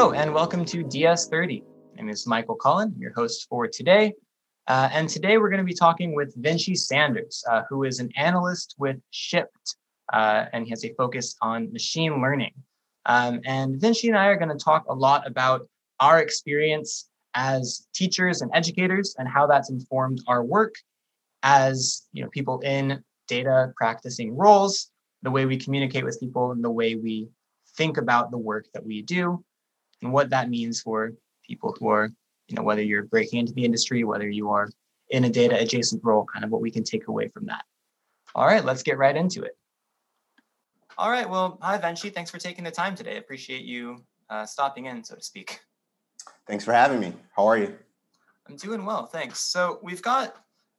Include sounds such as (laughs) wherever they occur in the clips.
Hello, and welcome to DS30. My name is Michael Cullen, your host for today. Uh, and today we're going to be talking with Vinci Sanders, uh, who is an analyst with Shipt, uh, and he has a focus on machine learning. Um, and Vinci and I are going to talk a lot about our experience as teachers and educators and how that's informed our work as you know people in data practicing roles, the way we communicate with people, and the way we think about the work that we do, and what that means for people who are, you know, whether you're breaking into the industry, whether you are in a data adjacent role, kind of what we can take away from that. All right, let's get right into it. All right, well, hi, Vinci. Thanks for taking the time today. Appreciate you uh, stopping in, so to speak. Thanks for having me. How are you? I'm doing well, thanks. So we've got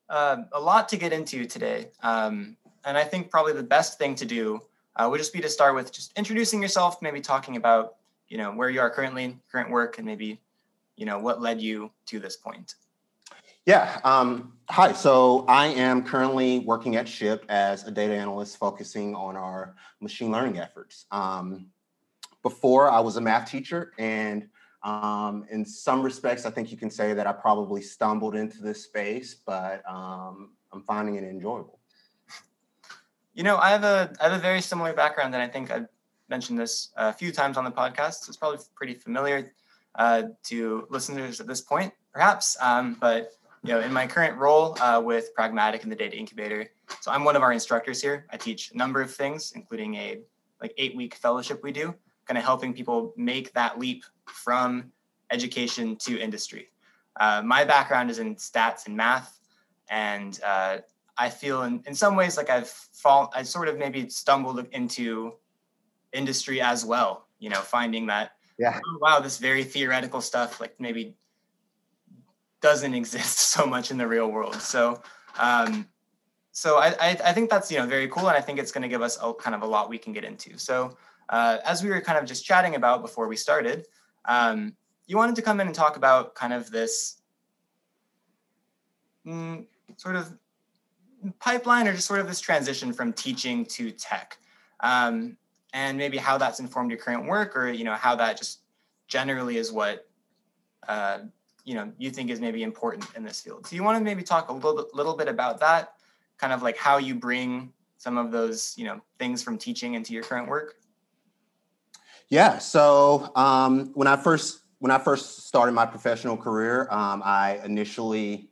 uh, a lot to get into today. Um, and I think probably the best thing to do uh, would just be to start with just introducing yourself, maybe talking about, you know, where you are currently, current work, and maybe, you know, what led you to this point. Yeah. Um, hi. So I am currently working at Shipt as a data analyst focusing on our machine learning efforts. Um, before, I was a math teacher, and um, in some respects, I think you can say that I probably stumbled into this space, but um, I'm finding it enjoyable. You know, I have a I have a very similar background, and I think I've mentioned this a few times on the podcast. So it's probably pretty familiar uh, to listeners at this point, perhaps. Um, but you know, in my current role uh, with Pragmatic and the Data Incubator, so I'm one of our instructors here. I teach a number of things, including a like eight week fellowship we do, kind of helping people make that leap from education to industry. Uh, my background is in stats and math, and uh, I feel in, in some ways like I've fall I sort of maybe stumbled into industry as well. You know, finding that yeah, oh, wow, this very theoretical stuff like maybe doesn't (laughs) exist so much in the real world. So, um, so I, I, I think that's you know very cool, and I think it's going to give us a, kind of a lot we can get into. So, uh, as we were kind of just chatting about before we started, um, you wanted to come in and talk about kind of this mm, sort of pipeline or just sort of this transition from teaching to tech um, and maybe how that's informed your current work or you know how that just generally is what uh, you know you think is maybe important in this field. So you want to maybe talk a little bit, little bit about that kind of like how you bring some of those you know things from teaching into your current work? Yeah so um, when i first when i first started my professional career um, i initially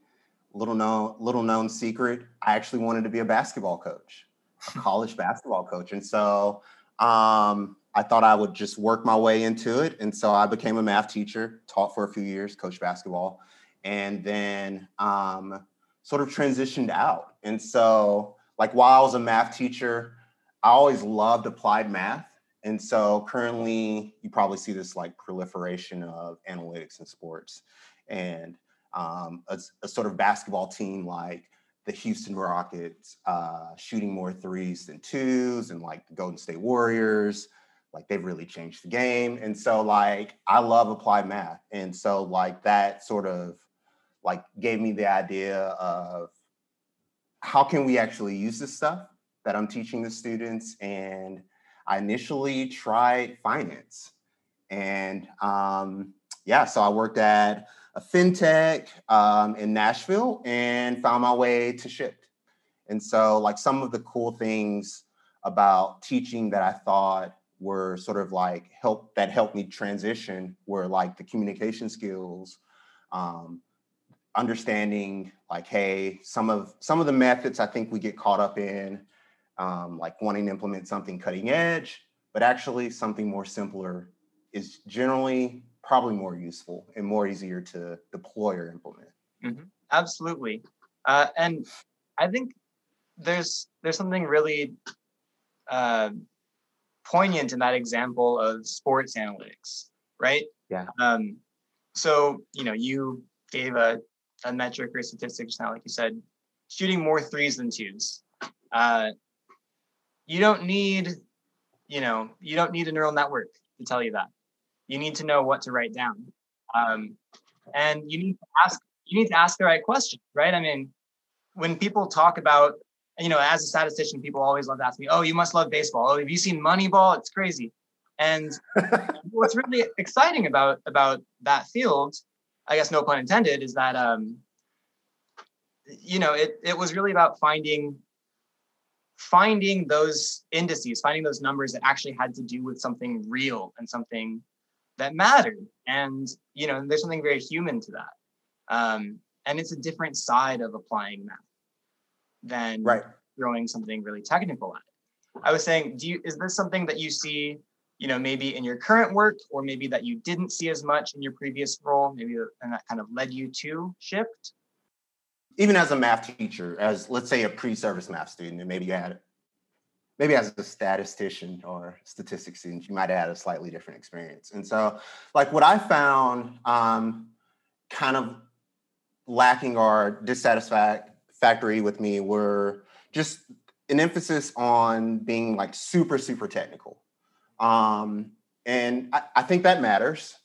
little known little known secret i actually wanted to be a basketball coach a (laughs) college basketball coach. And so um, i thought i would just work my way into it and so i became a math teacher taught for a few years coached basketball and then um, sort of transitioned out. And so like while i was a math teacher i always loved applied math and so currently you probably see this like proliferation of analytics in sports and um, a, a, sort of basketball team like the Houston Rockets uh, shooting more threes than twos, and like the Golden State Warriors, like they've really changed the game. And so, like, I love applied math, and so like that sort of like gave me the idea of how can we actually use this stuff that I'm teaching the students. And I initially tried finance, and um, yeah, so I worked at a fintech um, in Nashville and found my way to Shipt. And so, like, some of the cool things about teaching that I thought were sort of like help that helped me transition were like the communication skills, um, understanding like, hey, some of some of the methods I think we get caught up in, um, like wanting to implement something cutting edge, but actually something more simpler is generally probably more useful and more easier to deploy or implement. Mm-hmm. Absolutely, uh, and I think there's there's something really uh, poignant in that example of sports analytics, right? Yeah. Um, so you know, you gave a a metric or statistic just now, like you said, shooting more threes than twos. Uh, you don't need, you know, you don't need a neural network to tell you that you need to know what to write down. Um, and you need to ask you need to ask the right questions right? I mean when people talk about you know as a statistician people always love to ask me oh you must love baseball. Oh have you seen moneyball? It's crazy. And (laughs) what's really exciting about about that field, I guess no pun intended, is that um, you know it it was really about finding finding those indices, finding those numbers that actually had to do with something real and something that mattered. And you know, there's something very human to that. Um, and it's a different side of applying math than right. throwing something really technical at it. I was saying, do you is this something that you see, you know, maybe in your current work, or maybe that you didn't see as much in your previous role, maybe and that kind of led you to shift? Even as a math teacher, as let's say a pre-service math student, and maybe you had maybe as a statistician or statistics student, you might have had a slightly different experience. And so, like what I found um, kind of lacking or dissatisfactory with me were just an emphasis on being like super, super technical. Um, and I, I think that matters.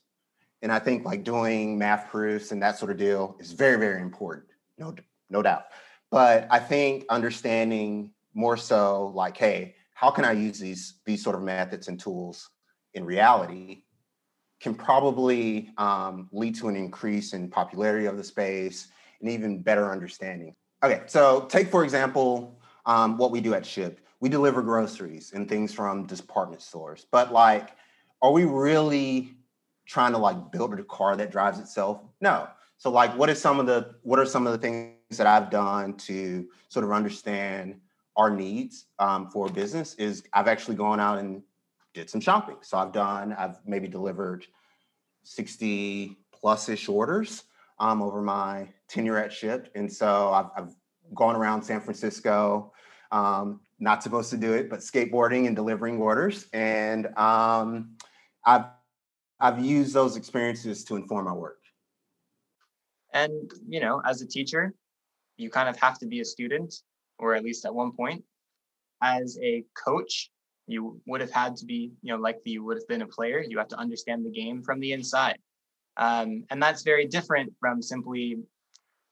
And I think like doing math proofs and that sort of deal is very, very important. No, no doubt. But I think understanding more so like, hey, how can I use these these sort of methods and tools in reality can probably um, lead to an increase in popularity of the space and even better understanding. Okay, so take for example um, what we do at Shipt. We deliver groceries and things from department stores, but like, are we really trying to like build a car that drives itself? No. So like, what is some of the what are some of the things that I've done to sort of understand our needs um, for business? Is I've actually gone out and did some shopping. So I've done, I've maybe delivered 60 plus ish orders um, over my tenure at Shipt. And so I've, I've gone around San Francisco, um, not supposed to do it, but skateboarding and delivering orders. And um, I've, I've used those experiences to inform my work. And, you know, as a teacher, you kind of have to be a student, or at least at one point. As a coach, you would have had to be, you know, like you would have been a player. You have to understand the game from the inside. Um, and that's very different from simply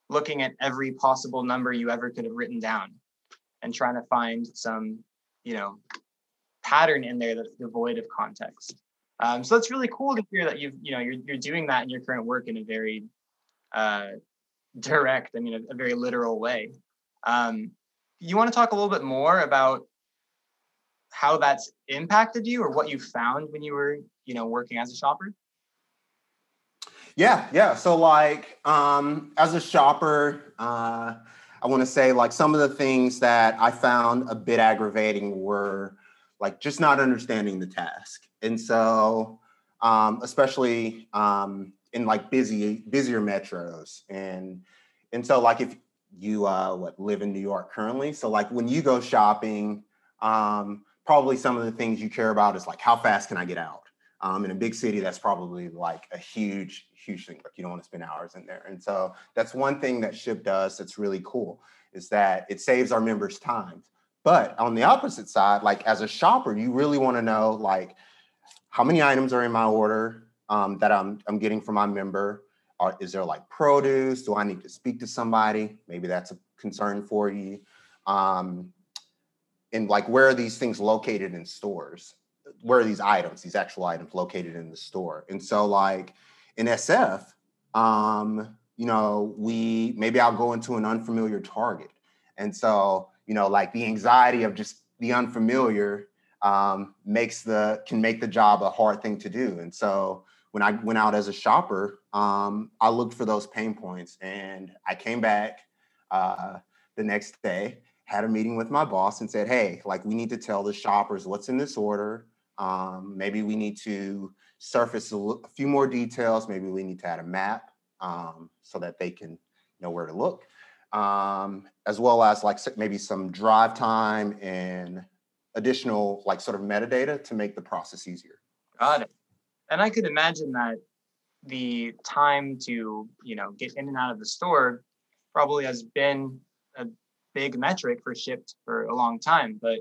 looking at every possible number you ever could have written down and trying to find some, you know, pattern in there that's devoid of context. Um, so it's really cool to hear that you've, you know, you're, you're doing that in your current work in a very uh, direct, I mean, a, a very literal way. Um, you want to talk a little bit more about how that's impacted you or what you found when you were, you know, working as a shopper? Yeah, yeah. So like um as a shopper, uh I want to say like some of the things that I found a bit aggravating were like just not understanding the task. And so um especially um in like busy busier metros and and so like if you uh what live in New York currently, so like when you go shopping um probably some of the things you care about is like how fast can I get out? Um, in a big city, that's probably like a huge, huge thing. Like you don't want to spend hours in there. And so that's one thing that Shipt does that's really cool is that it saves our members time. But on the opposite side, like as a shopper, you really want to know like how many items are in my order um, that I'm I'm getting from my member. Are, is there like produce? Do I need to speak to somebody? Maybe that's a concern for you. Um, and like where are these things located in stores? Where are these items, these actual items located in the store? And so like in SF, um, you know, we maybe I'll go into an unfamiliar target. And so, you know, like the anxiety of just the unfamiliar um, makes the can make the job a hard thing to do. And so when I went out as a shopper, um, I looked for those pain points and I came back uh, the next day had a meeting with my boss and said, hey, like we need to tell the shoppers what's in this order. Um, maybe we need to surface a, a, few more details. Maybe we need to add a map um, so that they can know where to look, um, as well as like maybe some drive time and additional like sort of metadata to make the process easier. Got it. And I could imagine that the time to you know get in and out of the store probably has been a big metric for Shipt for a long time, but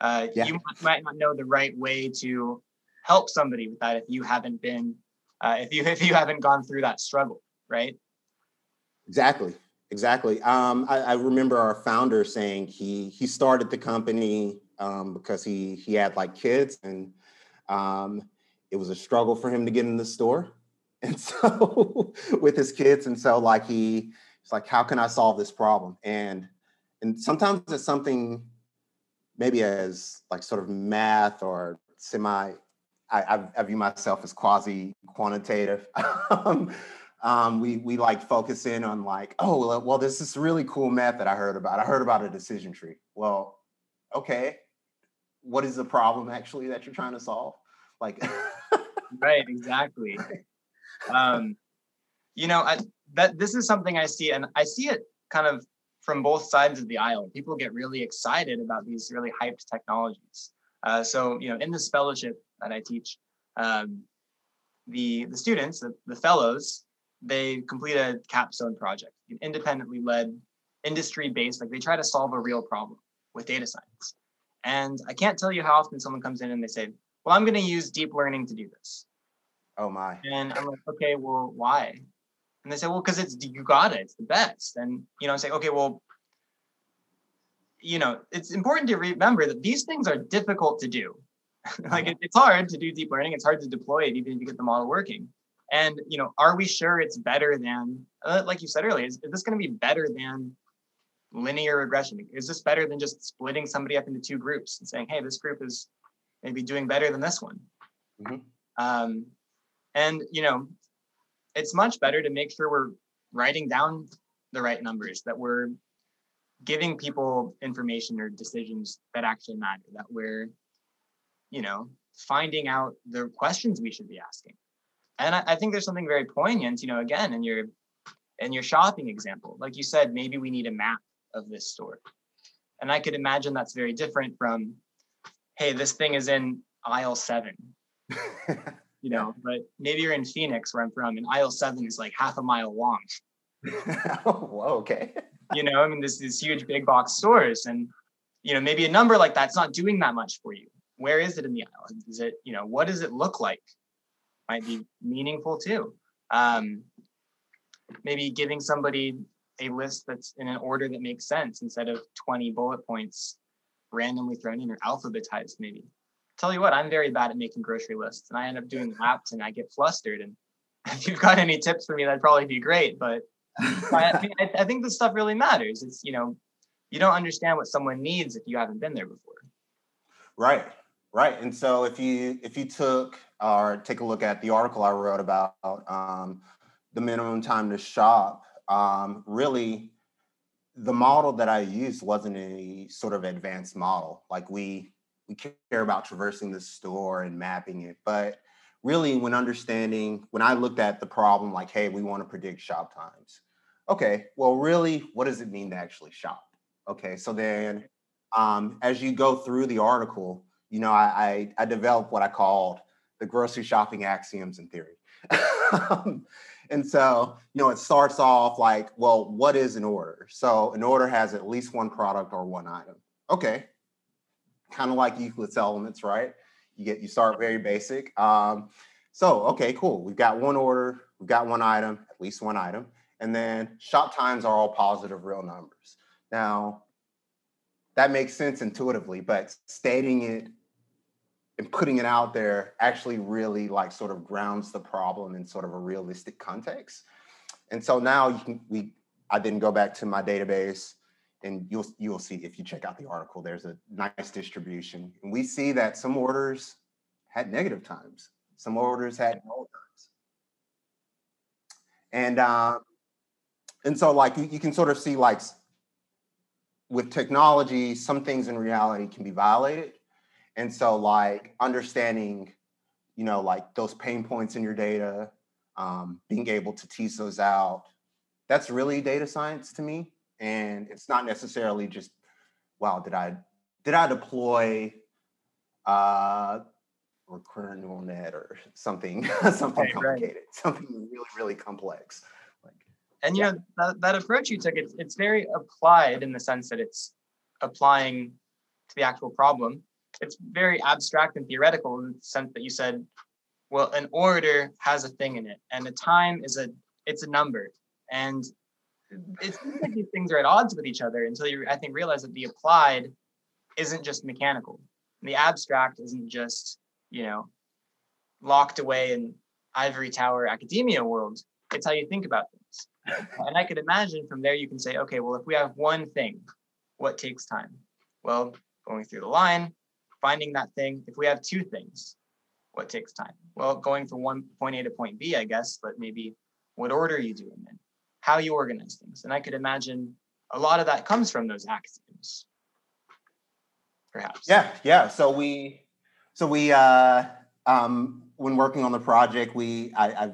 uh, yeah. you might not know the right way to help somebody with that if you haven't been uh, if you if you haven't gone through that struggle, right? Exactly, exactly. Um, I, I, remember our founder saying he he started the company um, because he he had like kids and Um, it was a struggle for him to get in the store. (laughs) And so with his kids, and so like he, it's like, how can I solve this problem? And and sometimes it's something maybe as like sort of math or semi I, I, view myself as quasi quantitative. (laughs) um, um, we we like focus in on like, oh well, well, this is really cool math that I heard about. I heard about a decision tree. Well, okay, what is the problem actually that you're trying to solve? Like, (laughs) right, exactly. Um, you know, I, that this is something I see, and I see it kind of from both sides of the aisle. People get really excited about these really hyped technologies. Uh, so, you know, in this fellowship that I teach, um, the the students, the, the fellows, they complete a capstone project, an independently led, industry based. Like they try to solve a real problem with data science. And I can't tell you how often someone comes in and they say, "Well, I'm going to use deep learning to do this." Oh my! And I'm like, "Okay, well, why?" And they say, "Well, because it's you got it. It's the best." And you know, I say, "Okay, well." You know, it's important to remember that these things are difficult to do (laughs) like it, it's hard to do deep learning. It's hard to deploy it, even if you get the model working. And you know, are we sure it's better than, uh, like you said earlier, is, is this going to be better than linear regression? Is this better than just splitting somebody up into two groups and saying, hey, this group is maybe doing better than this one? Mm-hmm. Um, and you know, it's much better to make sure we're writing down the right numbers, that we're giving people information or decisions that actually matter, that we're you know, finding out the questions we should be asking. And I, I think there's something very poignant, you know, again, in your in your shopping example. Like you said, maybe we need a map of this store. And I could imagine that's very different from, hey, this thing is in aisle seven. (laughs) you know, but maybe you're in Phoenix where I'm from, and aisle seven is like half a mile long. (laughs) oh, okay. you know, I mean, this these huge big box stores, and you know, maybe a number like that's not doing that much for you where is it in the aisle? Is it, you know, what does it look like? Might be meaningful too. Um, maybe giving somebody a list that's in an order that makes sense instead of 20 bullet points randomly thrown in or alphabetized maybe. Tell you what, I'm very bad at making grocery lists and I end up doing laps and I get flustered. And (laughs) if you've got any tips for me, that'd probably be great. But I, I think this stuff really matters. It's, you know, you don't understand what someone needs if you haven't been there before. Right. Right. And so if you if you took or take a look at the article I wrote about um, the minimum time to shop, um, really the model that I used wasn't a sort of advanced model. Like we we care about traversing the store and mapping it, but really when understanding when I looked at the problem, like, hey, we want to predict shop times. Okay, well, really, what does it mean to actually shop? Okay, so then um, as you go through the article, you know, I, I, I developed what I called the grocery shopping axioms in theory. (laughs) and so, you know, it starts off like, well, what is an order? So an order has at least one product or one item. Okay. Kind of like Euclid's elements, right? You get you start very basic. Um, so okay, cool. We've got one order, we've got one item, at least one item, and then shop times are all positive real numbers. Now, that makes sense intuitively, but stating it and putting it out there actually really like sort of grounds the problem in sort of a realistic context. And so now you can we I then go back to my database and you'll you'll see if you check out the article, there's a nice distribution. And we see that some orders had negative times, some orders had null times. And uh, and so like you, you can sort of see like with technology, some things in reality can be violated and so like understanding, you know, like those pain points in your data, um, being able to tease those out, that's really data science to me. And it's not necessarily just, wow, did I did I deploy uh recurrent neural net or something (laughs) something complicated, right. something really, really complex. Like and you yeah. know that, that approach you took, it's it's very applied in the sense that it's applying to the actual problem it's very abstract and theoretical in the sense that you said, well, an order has a thing in it, and a time is a it's a number, and it seems like these things are at odds with each other until you I think realize that the applied isn't just mechanical, the abstract isn't just you know, locked away in ivory tower academia world. It's how you think about things. and I could imagine from there you can say, okay, well, if we have one thing, what takes time? Well, going through the line, finding that thing. If we have two things, what takes time? Well, going from one point A to point B, I guess, but maybe what order you do them in, how you organize things. And I could imagine a lot of that comes from those axioms. Perhaps. Yeah, yeah. So we so we uh um when working on the project, we I, I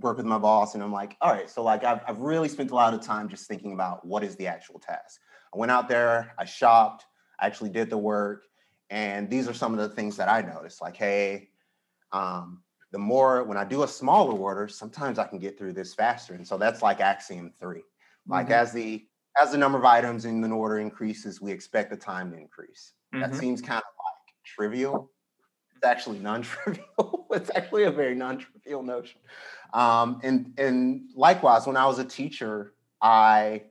work with my boss and I'm like, all right, so like I've, I've really spent a lot of time just thinking about what is the actual task. I went out there, I shopped, I actually did the work. And these are some of the things that I noticed like, hey, um, the more when I do a smaller order, sometimes I can get through this faster. And so that's like axiom 3 Like mm-hmm. as the as the number of items in an order increases, we expect the time to increase. Mm-hmm. That seems kind of like trivial. It's actually non-trivial. (laughs) it's actually a very non-trivial notion. Um, and and likewise, when I was a teacher, I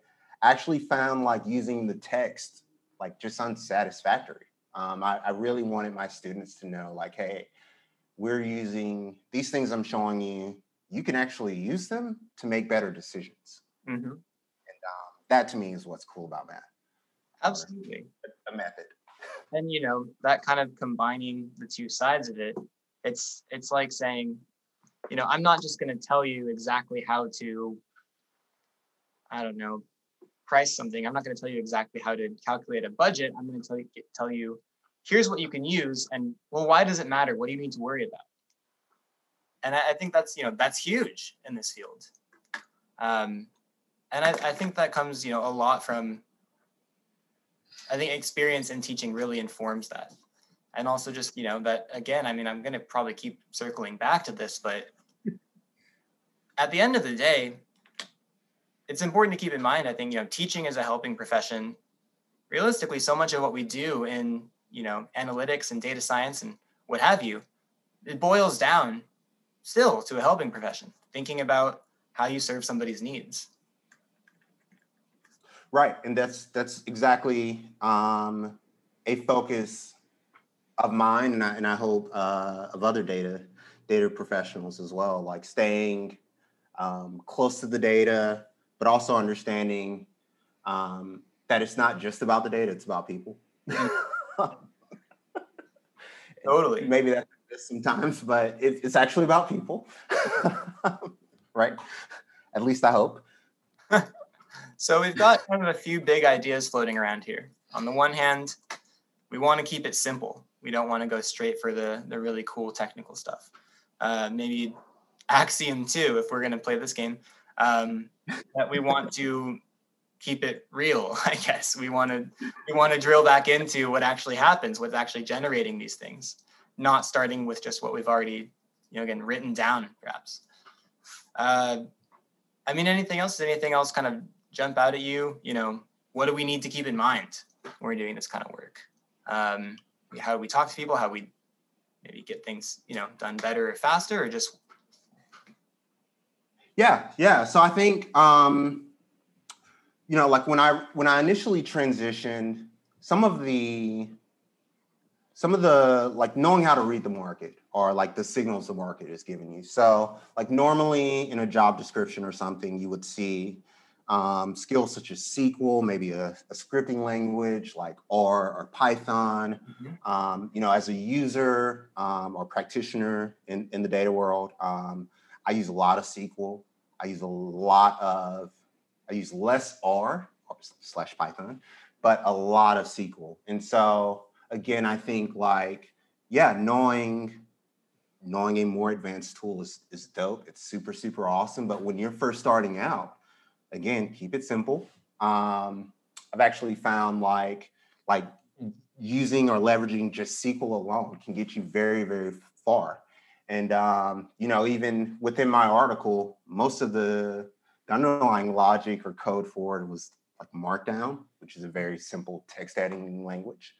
actually found like using the text like just unsatisfactory. Um, I, I really wanted my students to know like, hey, we're using these things I'm showing you. You can actually use them to make better decisions. Mm-hmm. And um, that to me is what's cool about math. Absolutely. A method. (laughs) And you know, that kind of combining the two sides of it, it's it's like saying, you know, I'm not just going to tell you exactly how to I don't know, price something. I'm not going to tell you exactly how to calculate a budget. I'm going to tell you tell you here's what you can use and well why does it matter? What do you need to worry about? And i, I think that's you know that's huge in this field. Um, and I, I think that comes you know a lot from i think experience in teaching really informs that. And also just you know that again i mean i'm going to probably keep circling back to this but at the end of the day it's important to keep in mind i think you know teaching is a helping profession. Realistically so much of what we do in you know analytics and data science and what have you it boils down still to a helping profession thinking about how you serve somebody's needs. Right and that's that's exactly um, a focus of mine and i, and I hope uh, of other data data professionals as well like staying um, close to the data but also understanding um, that it's not just about the data it's about people (laughs) (laughs) totally. Maybe that's sometimes, but it, it's actually about people, (laughs) right? At least I hope. (laughs) so we've got kind of a few big ideas floating around here. On the one hand, we want to keep it simple. We don't want to go straight for the the really cool technical stuff. Uh, maybe Axiom two, if we're going to play this game. Um, that we want to keep it real (laughs) i guess. We want to we want to drill back into what actually happens what's actually generating these things not starting with just what we've already you know again written down perhaps. Uh, i mean anything else? Does anything else kind of jump out at you? You know what do we need to keep in mind when we're doing this kind of work? Um, how do we talk to people? How we maybe get things you know done better or faster or just yeah yeah. So i think um you know, like when I when I initially transitioned, some of the some of the like knowing how to read the market or like the signals the market is giving you. So like normally in a job description or something, you would see um, skills such as SQL, maybe a, a, scripting language like R or Python. Mm-hmm. Um, you know, as a user um, or practitioner in, in the data world, um, I use a lot of SQL. I use a lot of I use less R slash Python, but a lot of SQL. And so again, I think like, yeah, knowing knowing a more advanced tool is, is dope. It's super, super awesome. But when you're first starting out, again, keep it simple. Um, I've actually found like like using or leveraging just SQL alone can get you very, very far. And um, you know, even within my article, most of the the underlying logic or code for it was like Markdown, which is a very simple text editing language.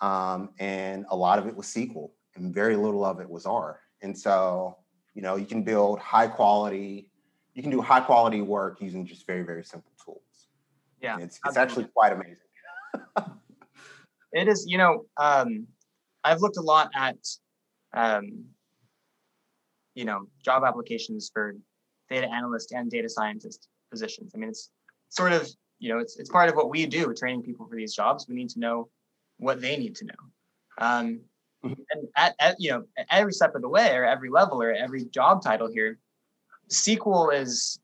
Um, and a lot of it was SQL, and very little of it was R. And so, you know, you can build high quality, you can do high quality work using just very, very simple tools. Yeah. And it's, it's actually quite amazing. (laughs) it is, you know, um, I've looked a lot at um, you know, job applications for data analyst and data scientist positions. I mean, it's sort of, you know, it's, it's part of what we do training people for these jobs. We need to know what they need to know. Um, mm-hmm. and at, at, you know, at every step of the way or every level or every job title here, SQL is,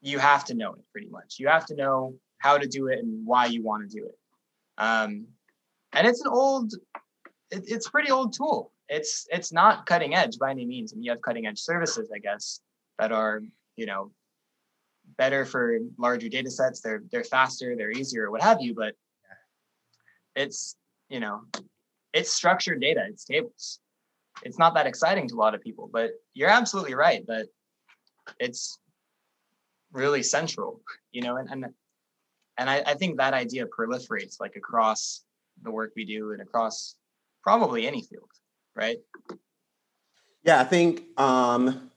you have to know it pretty much. You have to know how to do it and why you want to do it. Um, and it's an old, it, it's pretty old tool. It's it's not cutting edge by any means. I mean, you have cutting edge services, I guess, that are you know better for larger data sets. They're they're faster, they're easier, what have you. But it's you know it's structured data, it's tables. It's not that exciting to a lot of people, but you're absolutely right that it's really central, you know, and and and I, I think that idea proliferates like across the work we do and across probably any field, right? Yeah, I think um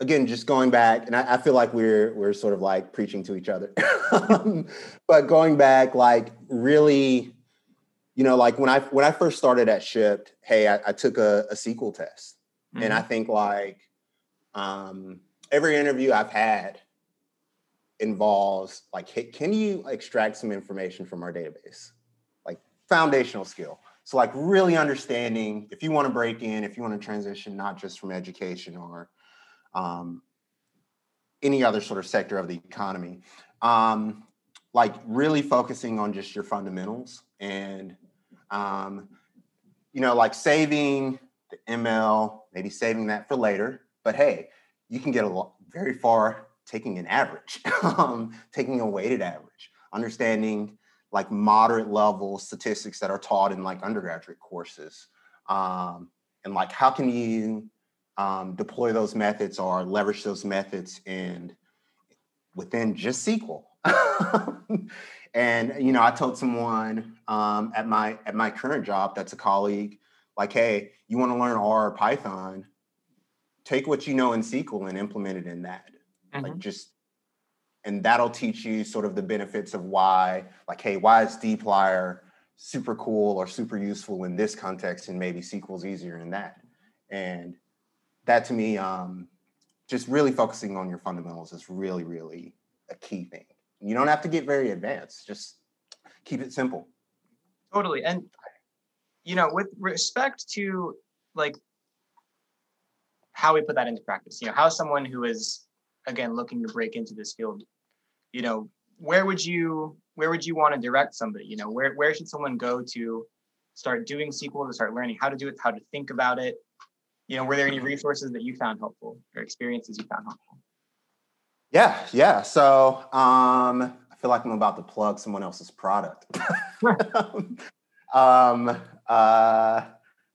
again, just going back, and I, I, feel like we're we're sort of like preaching to each other. (laughs) but going back, like really, you know, like when I when I first started at Shipt, hey, I, I took a, a, SQL test, mm-hmm. and I mm-hmm. think like um, every interview I've had involves like, hey, can you extract some information from our database? Like foundational skill. So like really understanding if you want to break in, if you want to transition, not just from education or um, any other sort of sector of the economy. Um, like really focusing on just your fundamentals and um, you know like saving the ml maybe saving that for later but hey you can get a lot very far taking an average (laughs) um, taking a weighted average understanding like moderate level statistics that are taught in like undergraduate courses um, and like how can you um, deploy those methods or leverage those methods and within just SQL. (laughs) and you know, I told someone um, at my at my current job that's a colleague, like, hey, you want to learn R or Python, take what you know in SQL and implement it in that. Mm-hmm. Like just and that'll teach you sort of the benefits of why, like, hey, why is dplyr super cool or super useful in this context and maybe SQL's easier in that. And that to me, um, just really focusing on your fundamentals is really, really a key thing. You don't have to get very advanced. Just keep it simple. Totally. And you know, with respect to like how we put that into practice, you know, how someone who is again looking to break into this field, you know, where would you where would you want to direct somebody? You know, where where should someone go to start doing SQL to start learning how to do it, how to think about it, you know, were there any resources that you found helpful or experiences you found helpful? Yeah, yeah. So um, I feel like I'm about to plug someone else's product. (laughs) um, uh,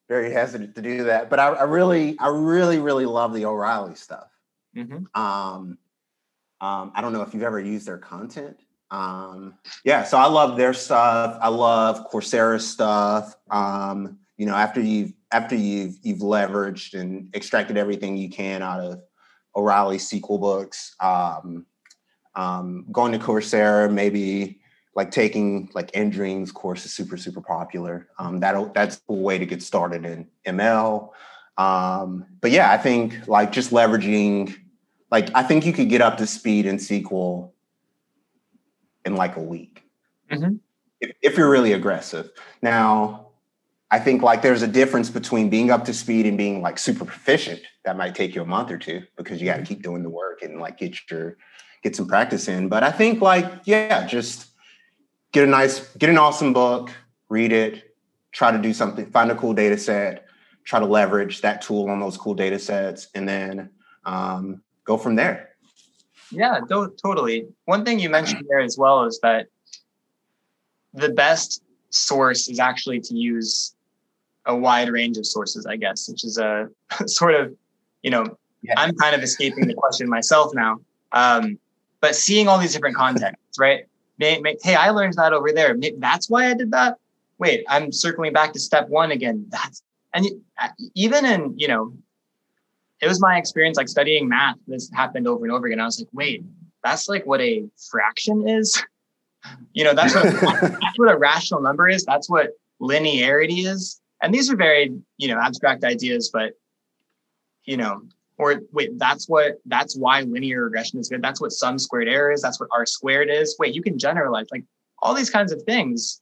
very hesitant to do that, but I, I, really, I really, really love the O'Reilly stuff. Mm-hmm. Um, um, I don't know if you've ever used their content. Um, yeah, so I love their stuff. I love Coursera stuff. Um, you know, after you've after you've you've leveraged and extracted everything you can out of O'Reilly SQL books, um, um, going to Coursera, maybe like taking like Andrew Ng's course is super super popular. Um, that that's a way to get started in ML. Um, but yeah, I think like just leveraging, like I think you could get up to speed in SQL in like a week mm-hmm. if, if you're really aggressive. Now I think like there's a difference between being up to speed and being like super proficient. That might take you a month or two because you got to mm-hmm. keep doing the work and like get your get some practice in. But I think like yeah, just get a nice, get an awesome book, read it, try to do something, find a cool data set, try to leverage that tool on those cool data sets, and then um, go from there. Yeah, totally. One thing you mentioned there as well is that the best source is actually to use a wide range of sources, I guess, which is a (laughs) sort of, you know, yeah. I'm kind of escaping the question myself now. Um, but seeing all these different contexts, right? May, may, hey, I learned that over there. that's why I did that. Wait, I'm circling back to step one again. That's and uh, even in you know, it was my experience like studying math. This happened over and over again. I was like, wait, that's like what a fraction is. (laughs) You know, that's what (laughs) that's what a rational number is. That's what linearity is and these are very you know abstract ideas but you know or wait that's what that's why linear regression is good. That's what sum squared error is. That's what r squared is. Wait you can generalize like all these kinds of things.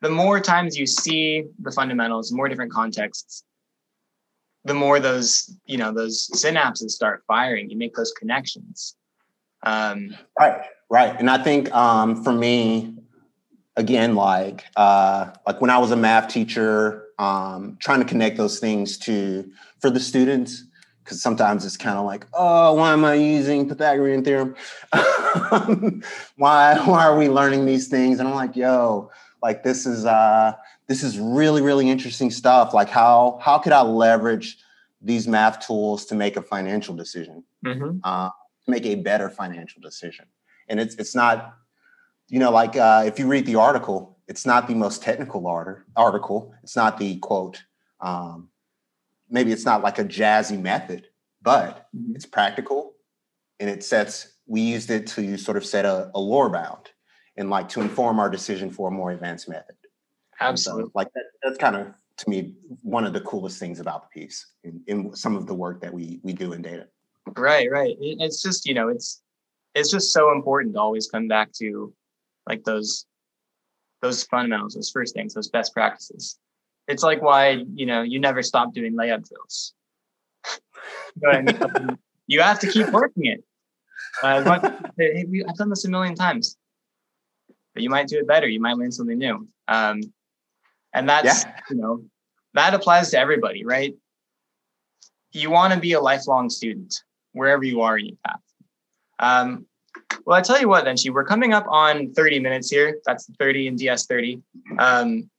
The more times you see the fundamentals more different contexts the more those you know those synapses start firing. You make those connections. Um, right right. And i think um, for me again like uh, like when i was a math teacher um, trying to connect those things to for the students because sometimes it's kind of like oh why am i using pythagorean theorem? (laughs) Why why are we learning these things? And i'm like yo like this is uh this is really really interesting stuff. Like how how could i leverage these math tools to make a financial decision mm-hmm. uh, make a better financial decision? And it's it's not you know like uh, if you read the article it's not the most technical art- article it's not the quote um, maybe it's not like a jazzy method but mm-hmm. it's practical and it sets we used it to sort of set a, a lower bound and like to inform our decision for a more advanced method. Absolutely. So, like that, that's kind of to me one of the coolest things about the piece in, in some of the work that we we do in data. Right, right. It's just you know it's it's just so important to always come back to like those those fundamentals, those first things, those best practices. It's like why you know you never stop doing layup drills. you (laughs) have to keep working it. Uh, I've done this a million times but you might do it better. You might learn something new. Um, and that's, yeah. you know, that applies to everybody, right? You want to be a lifelong student wherever you are in your path. Um, well, I tell you what, then, she we're coming up on 30 minutes here. That's 30 in DS30. Um,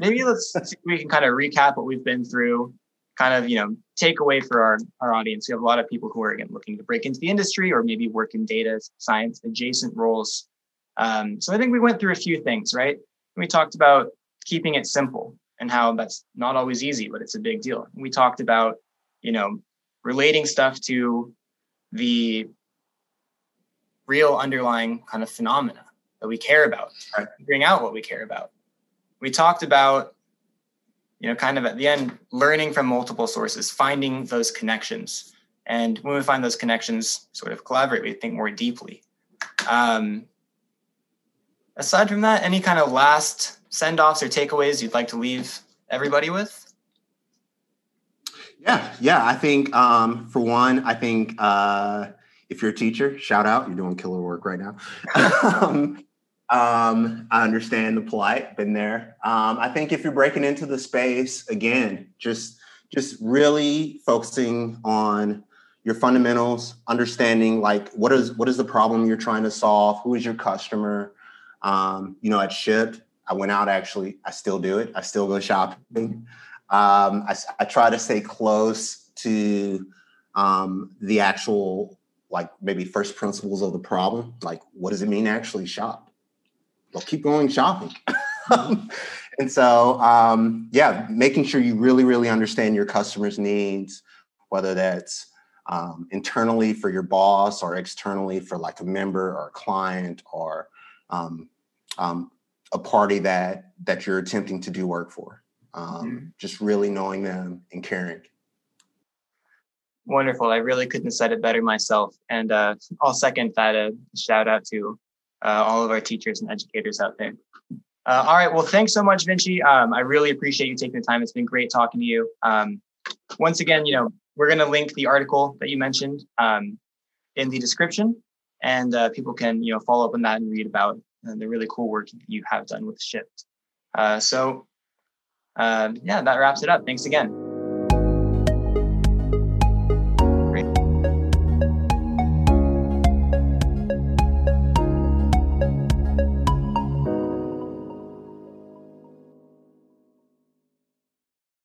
maybe let's (laughs) see if we can kind of recap what we've been through, kind of, you know, take away for our, our audience. We have a lot of people who are again looking to break into the industry or maybe work in data science adjacent roles. Um, so I think we went through a few things, right? We talked about keeping it simple and how that's not always easy, but it's a big deal. We talked about, you know, relating stuff to the real underlying kind of phenomena that we care about, right. figuring out what we care about. We talked about, you know, kind of at the end, learning from multiple sources, finding those connections. And when we find those connections, sort of collaborate, we think more deeply. Um, aside from that, any kind of last send offs or takeaways you'd like to leave everybody with? Yeah, yeah. I think um, for one, I think uh, if you're a teacher, shout out, you're doing killer work right now. (laughs) um, um, I understand the polite, been there. Um, I think if you're breaking into the space, again, just just really focusing on your fundamentals, understanding like what is what is the problem you're trying to solve, who is your customer, um, you know, at Shipt, I went out actually. I still do it. I still go shopping. Um, I, I, try to stay close to um, the actual, like maybe first principles of the problem. Like, what does it mean to actually shop? Well, keep going shopping. (laughs) and so, um, yeah, making sure you really, really understand your customers' needs, whether that's um, internally for your boss or externally for like a member or a client or um, um, a party that that you're attempting to do work for. Um, mm-hmm. Just really knowing them and caring. Wonderful. I really couldn't have said it better myself. And uh, I'll second that. Uh, shout out to uh, all of our teachers and educators out there. Uh, all right. Well, thanks so much, Vinci. Um, I really appreciate you taking the time. It's been great talking to you. Um, once again, you know, we're going to link the article that you mentioned um, in the description, and uh, people can, you know, follow up on that and read about the really cool work you have done with Shipt. Uh, so, uh, yeah, that wraps it up. Thanks again.